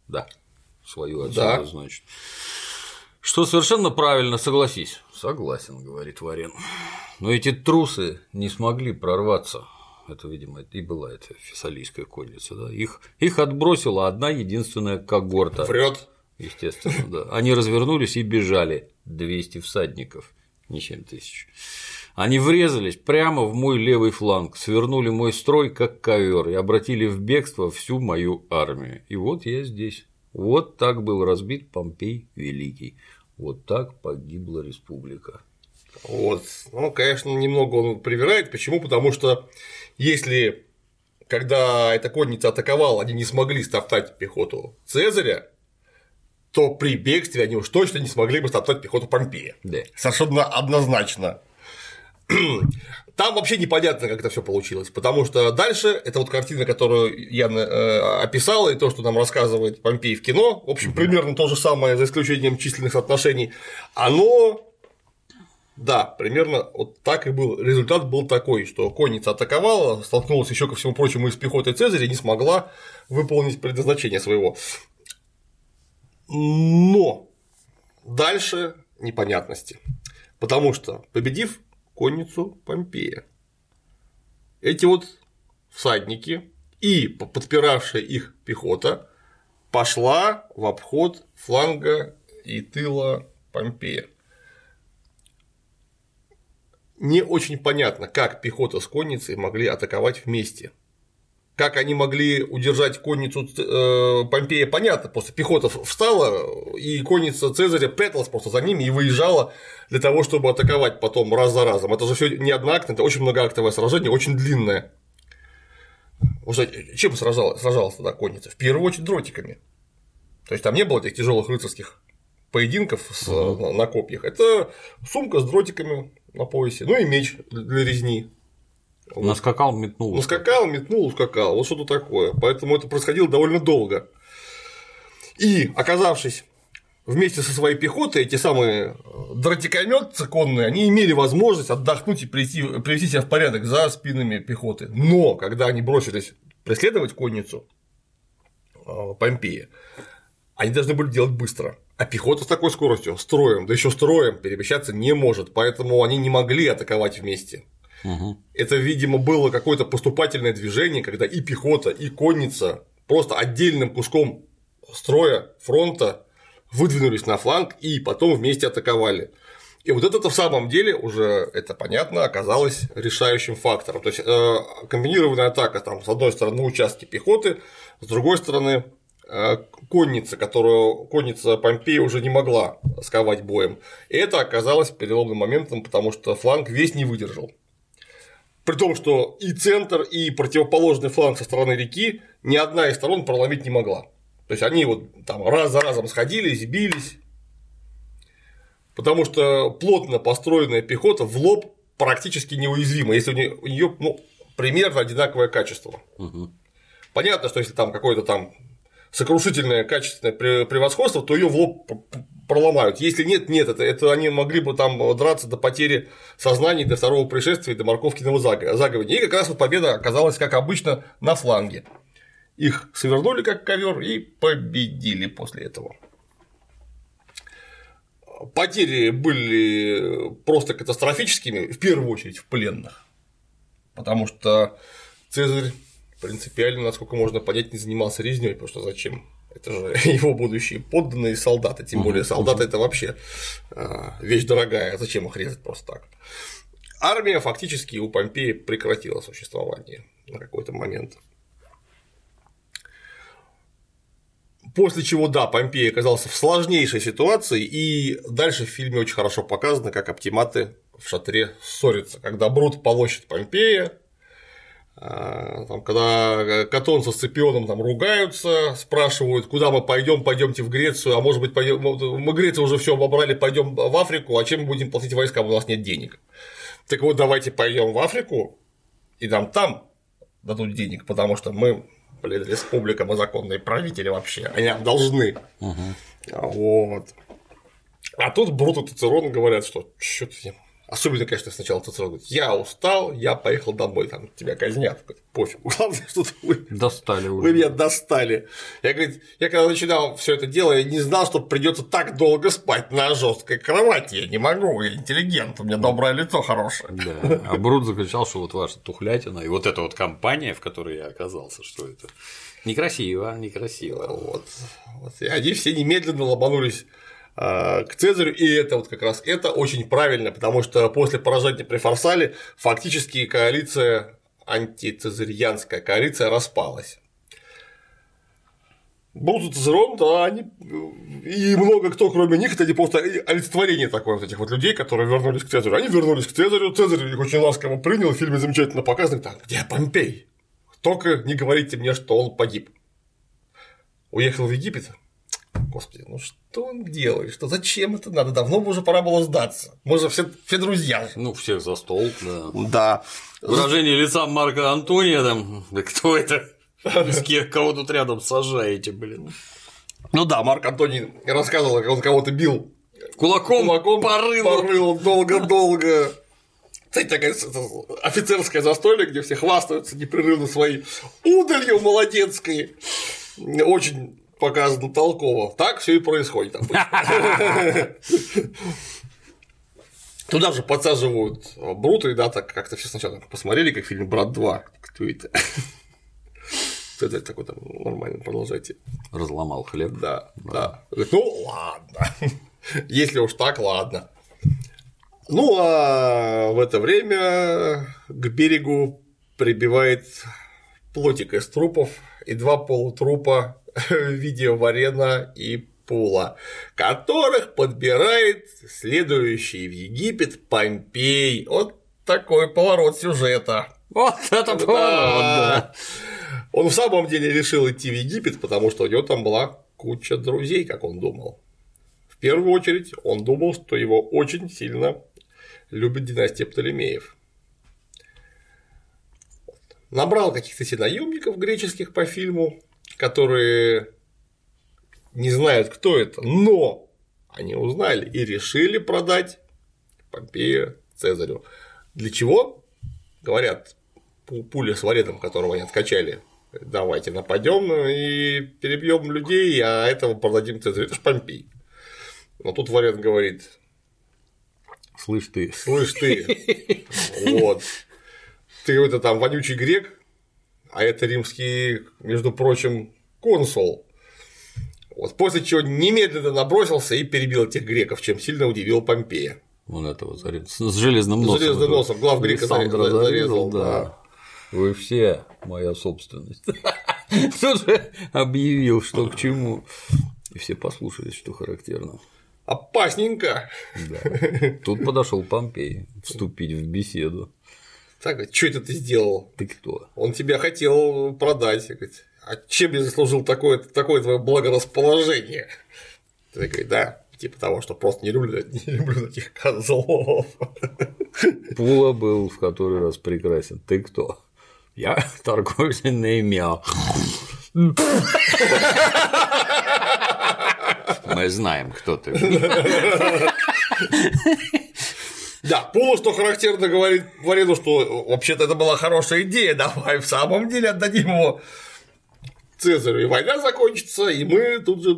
да, свою отсюда, да. значит. Что совершенно правильно, согласись. Согласен, говорит Варен. Но эти трусы не смогли прорваться это, видимо, и была эта фессалийская конница, да, их, их отбросила одна единственная когорта. Врет. Естественно, да. Они развернулись и бежали 200 всадников, не 7 тысяч. Они врезались прямо в мой левый фланг, свернули мой строй как ковер и обратили в бегство всю мою армию. И вот я здесь. Вот так был разбит Помпей Великий. Вот так погибла республика. Вот. Ну, конечно, немного он привирает. Почему? Потому что если когда эта конница атаковала, они не смогли стоптать пехоту Цезаря, то при бегстве они уж точно не смогли бы стоптать пехоту Помпея. Да. Совершенно однозначно. Там вообще непонятно, как это все получилось, потому что дальше это вот картина, которую я э, описал, и то, что нам рассказывает Помпей в кино, в общем, примерно то же самое, за исключением численных соотношений, оно да, примерно вот так и был. Результат был такой, что конница атаковала, столкнулась еще ко всему прочему и с пехотой Цезаря, не смогла выполнить предназначение своего. Но дальше непонятности. Потому что, победив конницу Помпея, эти вот всадники и подпиравшая их пехота пошла в обход фланга и тыла Помпея не очень понятно, как пехота с конницей могли атаковать вместе. Как они могли удержать конницу э, Помпея, понятно, просто пехота встала, и конница Цезаря пряталась просто за ними и выезжала для того, чтобы атаковать потом раз за разом. Это же все не одноактное, это очень многоактовое сражение, очень длинное. Чем сражалась, сражалась тогда конница? В первую очередь дротиками. То есть там не было этих тяжелых рыцарских поединков с, угу. на копьях. Это сумка с дротиками, на поясе, ну и меч для резни. Вот. Наскакал, метнул. Наскакал, метнул, ускакал. Вот что-то такое. Поэтому это происходило довольно долго. И, оказавшись вместе со своей пехотой, эти самые э, дротикометцы конные, они имели возможность отдохнуть и привести, привести себя в порядок за спинами пехоты. Но когда они бросились преследовать конницу э, Помпея, они должны были делать быстро. А пехота с такой скоростью, строем, да еще строем перемещаться не может, поэтому они не могли атаковать вместе. Угу. Это, видимо, было какое-то поступательное движение, когда и пехота, и конница просто отдельным куском строя фронта выдвинулись на фланг и потом вместе атаковали. И вот это в самом деле уже, это понятно, оказалось решающим фактором. То есть э, комбинированная атака там, с одной стороны участки пехоты, с другой стороны конница, которую конница Помпея уже не могла сковать боем. И это оказалось переломным моментом, потому что фланг весь не выдержал. При том, что и центр, и противоположный фланг со стороны реки ни одна из сторон проломить не могла. То есть они вот там раз за разом сходились, бились. Потому что плотно построенная пехота в лоб практически неуязвима, если у нее ну, примерно одинаковое качество. Угу. Понятно, что если там какой-то там сокрушительное качественное превосходство, то ее в лоб проломают. Если нет, нет, это, это они могли бы там драться до потери сознания, до второго пришествия, до морковкиного заговения. И как раз вот победа оказалась, как обычно, на фланге. Их свернули как ковер и победили после этого. Потери были просто катастрофическими, в первую очередь в пленных. Потому что Цезарь принципиально, насколько можно понять, не занимался резней, потому что зачем Это же его будущие подданные солдаты, тем более солдаты это вообще а, вещь дорогая, зачем их резать просто так. Армия фактически у Помпея прекратила существование на какой-то момент. После чего, да, Помпей оказался в сложнейшей ситуации, и дальше в фильме очень хорошо показано, как оптиматы в шатре ссорятся, когда Брут полощет Помпея, там, когда Катон со Сципионом там ругаются, спрашивают, куда мы пойдем, пойдемте в Грецию, а может быть, пойдем, мы Грецию уже все обобрали, пойдем в Африку, а чем мы будем платить войскам, у нас нет денег. Так вот, давайте пойдем в Африку, и нам там дадут денег, потому что мы, блин, республика, мы законные правители вообще, они нам должны. Угу. Вот. А тут Брут и Цицерон говорят, что что-то Особенно, конечно, сначала Цицерон говорит, я устал, я поехал домой, там тебя казнят. Пофиг. Главное, что вы, достали уже. вы меня достали. Я, говорит, я когда начинал все это дело, я не знал, что придется так долго спать на жесткой кровати. Я не могу, я интеллигент, у меня доброе лицо хорошее. Да. А Брут закричал, что вот ваша тухлятина и вот эта вот компания, в которой я оказался, что это некрасиво, некрасиво. Вот. вот. И они все немедленно ломанулись Э, к Цезарю, и это вот как раз это очень правильно, потому что после поражения при Фарсале фактически коалиция антицезарьянская коалиция распалась. Брут Цезарон, да, они и много кто, кроме них, это не просто олицетворение такое вот этих вот людей, которые вернулись к Цезарю. Они вернулись к Цезарю, Цезарь их очень ласково принял, в фильме замечательно показано, так, где Помпей? Только не говорите мне, что он погиб. Уехал в Египет, Господи, ну что он делает? Что зачем это надо? Давно бы уже пора было сдаться. Мы же все, все друзья. Ну, всех за стол, да. Да. Выражение лица Марка Антония там. Да кто это? Кого тут рядом сажаете, блин? Ну да, Марк Антоний рассказывал, как он кого-то бил кулаком, кулаком порыл. порыл долго-долго. Кстати, такая офицерское застолье, где все хвастаются непрерывно своей удалью молодецкой. Очень показано толково. Так все и происходит Туда же подсаживают Брута, и да, так как-то все сначала посмотрели, как фильм Брат 2. Кто это? Это такой там нормально, продолжайте. Разломал хлеб. Да, да. Ну ладно. Если уж так, ладно. Ну а в это время к берегу прибивает плотик из трупов и два полутрупа в виде варена и Пула, которых подбирает следующий в Египет Помпей. Вот такой поворот сюжета. Вот это поворот, да. Он в самом деле решил идти в Египет, потому что у него там была куча друзей, как он думал. В первую очередь он думал, что его очень сильно любит династия Птолемеев. Набрал каких-то наемников греческих по фильму, которые не знают, кто это, но они узнали и решили продать Помпея Цезарю. Для чего? Говорят, пуля с варетом, которого они откачали, давайте нападем и перебьем людей, а этого продадим Цезарю. Это ж Помпей. Но тут варет говорит, Слышь ты. Слышь ты. Вот. Ты какой-то там вонючий грек, а это римский, между прочим, консул. Вот, после чего немедленно набросился и перебил этих греков, чем сильно удивил Помпея. Он этого зарезал. С железным носом. С железным носом, глав грека зарезал, зарезал, да. да. Вы все моя собственность. Тут же объявил, что к чему. И все послушались, что характерно. Опасненько. Да. Тут подошел Помпей вступить в беседу. Так, что это ты сделал? Ты кто? Он тебя хотел продать. А чем я заслужил такое, такое твое благорасположение? Ты говоришь, да, типа того, что просто не люблю, не люблю таких козлов. Пула был в который раз прекрасен. Ты кто? Я торговец на имя. Мы знаем, кто ты. Да, Пула, что характерно, говорит Варену, что вообще-то это была хорошая идея, давай в самом деле отдадим его Цезарю, и война закончится, и мы тут же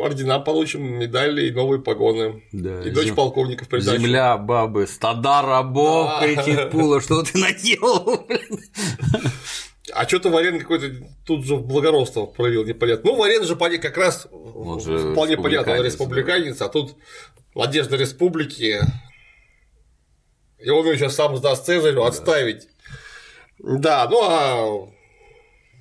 ордена получим, медали и новые погоны. Да, и дочь зем... полковника в придачу. Земля, бабы, стада рабов, да. кричит Пула, что ты наделал. А что-то Варен какой-то тут же благородство проявил, непонятно. Ну, Варен же как раз же вполне понятно, он республиканец, республиканец, а тут Надежда Республики, и он ее сейчас сам сдаст Цезарю отставить. Да, ну а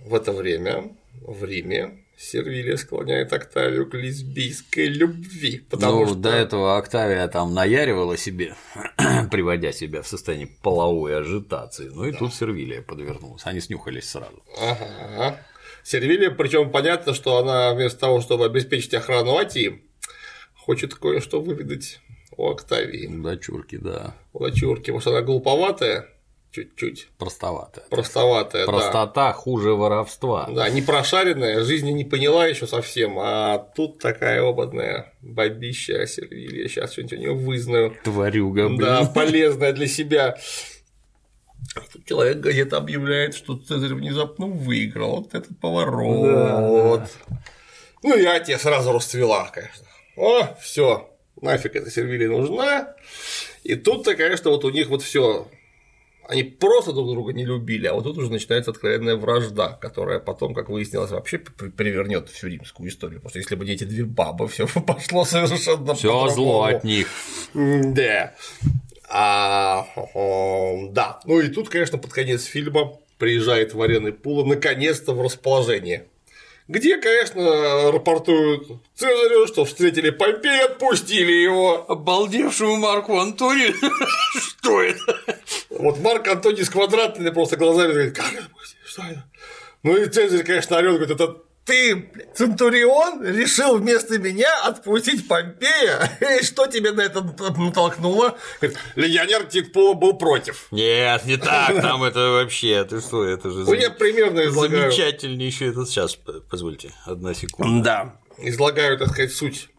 в это время в Риме Сервилия склоняет Октавию к лесбийской любви. Потому ну, что... до этого Октавия там наяривала себе, приводя себя в состояние половой ажитации. Ну и тут Сервилия подвернулась. Они снюхались сразу. Ага. Сервилия, причем понятно, что она вместо того, чтобы обеспечить охрану Атии, хочет кое-что выведать у Октавии. Дочурки, да. У дочурки, может, она глуповатая, чуть-чуть. Простоватая. Простоватая, Простота да. хуже воровства. Да, не прошаренная, жизни не поняла еще совсем, а тут такая опытная бабища Сервилия, сейчас что-нибудь у нее вызнаю. Тварюга, блин. Да, полезная для себя. Тут человек газета объявляет, что Цезарь внезапно выиграл. Вот этот поворот. Да. Ну, я тебе сразу расцвела, конечно. О, все, нафиг эта Сервилия нужна. И тут-то, конечно, вот у них вот все они просто друг друга не любили, а вот тут уже начинается откровенная вражда, которая потом, как выяснилось, вообще перевернет всю римскую историю. Потому что если бы не эти две бабы, все пошло совершенно Все зло от них. Да. А, да. Ну и тут, конечно, под конец фильма приезжает Варен Пула наконец-то в расположение где, конечно, рапортуют Цезарю, что встретили Помпея, отпустили его. Обалдевшему Марку Антонию? Что это? Вот Марк Антоний с квадратными просто глазами говорит, как это Что это? Ну и Цезарь, конечно, орёт, говорит, это ты, Центурион, решил вместо меня отпустить Помпея? И что тебе на это натолкнуло? Легионер Титпула был против. Нет, не так, там это вообще, ты что, это же ну, я примерно излагаю. замечательнейший этот сейчас, позвольте, одна секунда. Да, излагаю, так сказать, суть.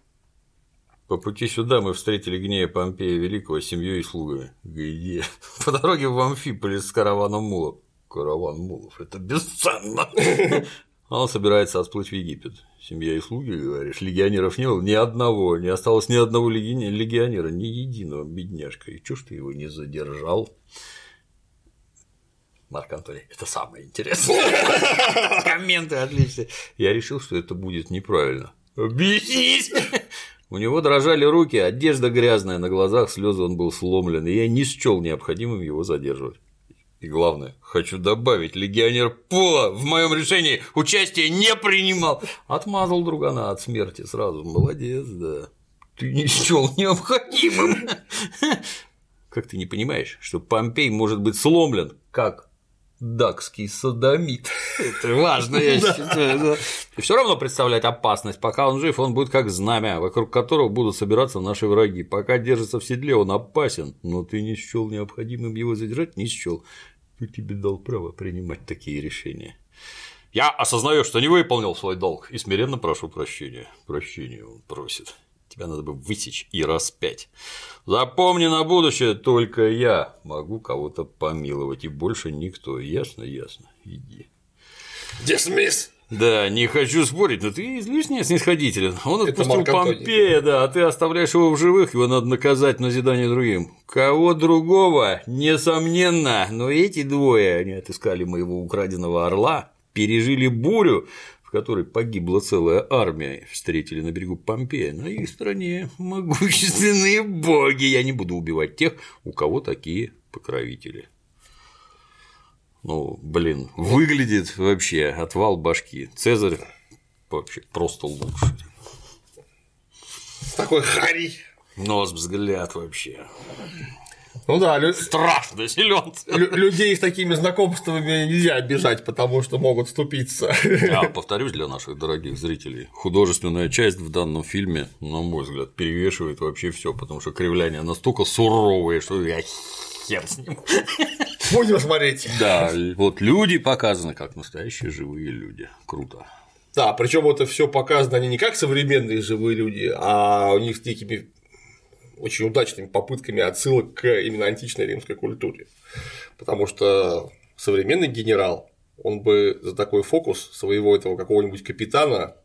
По пути сюда мы встретили гнея Помпея Великого с семьей и слугами. Где? По дороге в Амфиполис с караваном мулов. Караван мулов – это бесценно. Он собирается отплыть в Египет. Семья и слуги, говоришь, легионеров не было ни одного, не осталось ни одного легионера, ни единого бедняжка. И чё ж ты его не задержал? Марк Антоний, это самое интересное. Комменты отличные. Я решил, что это будет неправильно. Объяснись! У него дрожали руки, одежда грязная, на глазах слезы он был сломлен, и я не счел необходимым его задерживать. И главное, хочу добавить, легионер Пола в моем решении участие не принимал. Отмазал другана от смерти сразу. Молодец, да. Ты не счел необходимым. Как ты не понимаешь, что Помпей может быть сломлен, как дакский садомит. Это важно, я считаю. И все равно представляет опасность. Пока он жив, он будет как знамя, вокруг которого будут собираться наши враги. Пока держится в седле, он опасен, но ты не счел необходимым его задержать, не счел. Кто тебе дал право принимать такие решения? Я осознаю, что не выполнил свой долг и смиренно прошу прощения. Прощения он просит. Тебя надо бы высечь и распять. Запомни на будущее, только я могу кого-то помиловать, и больше никто. Ясно, ясно. Иди. Дисмисс! Да, не хочу спорить, но ты излишне снисходителен. Он отпустил Помпея, да, а ты оставляешь его в живых, его надо наказать назидание другим. Кого другого, несомненно, но эти двое, они отыскали моего украденного орла, пережили бурю, в которой погибла целая армия, встретили на берегу Помпея. На их стороне могущественные боги. Я не буду убивать тех, у кого такие покровители. Ну, блин, выглядит вообще отвал башки. Цезарь вообще просто лучше. Такой хари. Нос, взгляд вообще. Ну да, лю... страшно силен. Лю- людей с такими знакомствами нельзя обижать, потому что могут вступиться. А, повторюсь для наших дорогих зрителей, художественная часть в данном фильме, на мой взгляд, перевешивает вообще все, потому что кривляния настолько суровые, что я хер с ним. Будем смотреть. Да, вот люди показаны как настоящие живые люди. Круто. Да, причем это все показано они не как современные живые люди, а у них с некими очень удачными попытками отсылок к именно античной римской культуре. Потому что современный генерал, он бы за такой фокус своего этого какого-нибудь капитана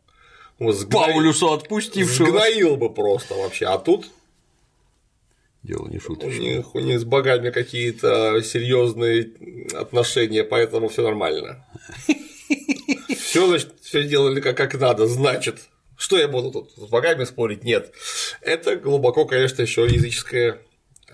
ну, сгноил, Паулюса отпустившего. Сгноил бы просто вообще. А тут Дело не У шуточное. них, у них с богами какие-то серьезные отношения, поэтому все нормально. Все, значит, все делали как, как надо, значит. Что я буду тут с богами спорить? Нет. Это глубоко, конечно, еще языческое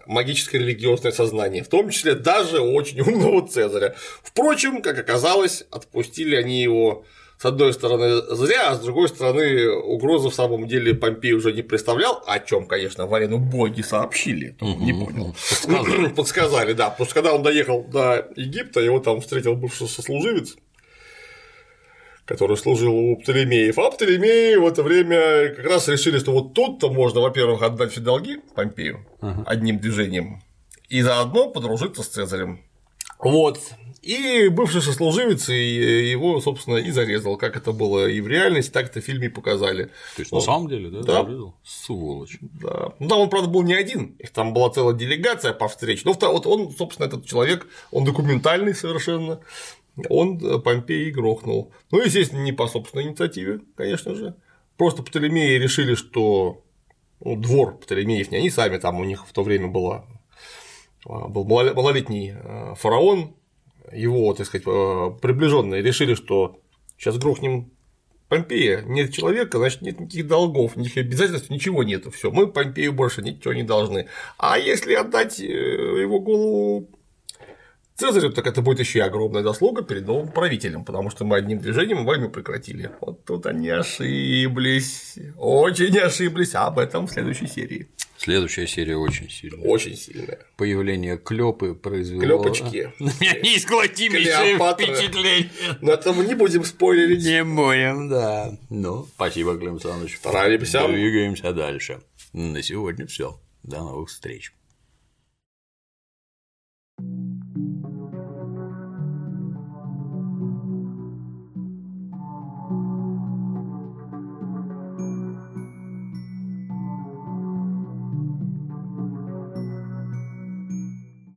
магическое религиозное сознание, в том числе даже у очень умного Цезаря. Впрочем, как оказалось, отпустили они его с одной стороны зря, а с другой стороны угрозы в самом деле Помпей уже не представлял, о чем, конечно, Варену боги сообщили, он не понял. Подсказали. Подсказали, да, потому что когда он доехал до Египта, его там встретил бывший сослуживец, который служил у Птолемеев, а Птолемеи в это время как раз решили, что вот тут-то можно, во-первых, отдать все долги Помпею одним движением, и заодно подружиться с Цезарем. Вот. И бывший сослуживец и его, собственно, и зарезал. Как это было и в реальности, так это в фильме показали. То есть, на самом деле, да? Да. зарезал? Сволочь. Да. Ну, там он, правда, был не один, их там была целая делегация по встрече. Ну, вот он, собственно, этот человек, он документальный совершенно, он э, Помпеи грохнул. Ну, естественно, не по собственной инициативе, конечно же. Просто Птолемеи решили, что ну, двор Птолемеев не они сами, там у них в то время была, был мало- малолетний э, фараон, его, так сказать, э, приближенные решили, что сейчас грохнем Помпея, нет человека, значит, нет никаких долгов, никаких обязательств, ничего нету. Все, мы Помпею больше ничего не должны. А если отдать э, его голову Цезарю, так это будет еще огромная заслуга перед новым правителем, потому что мы одним движением войну прекратили. Вот тут они ошиблись, очень ошиблись, а об этом в следующей серии. Следующая серия очень сильная. Очень сильная. Появление Клёпы произвело Клёпочки. на меня неизгладимейшее впечатление. Но это мы не будем спойлерить. Не будем, да. Ну, спасибо, Клим Саныч. Стараемся. Двигаемся дальше. На сегодня все. До новых встреч.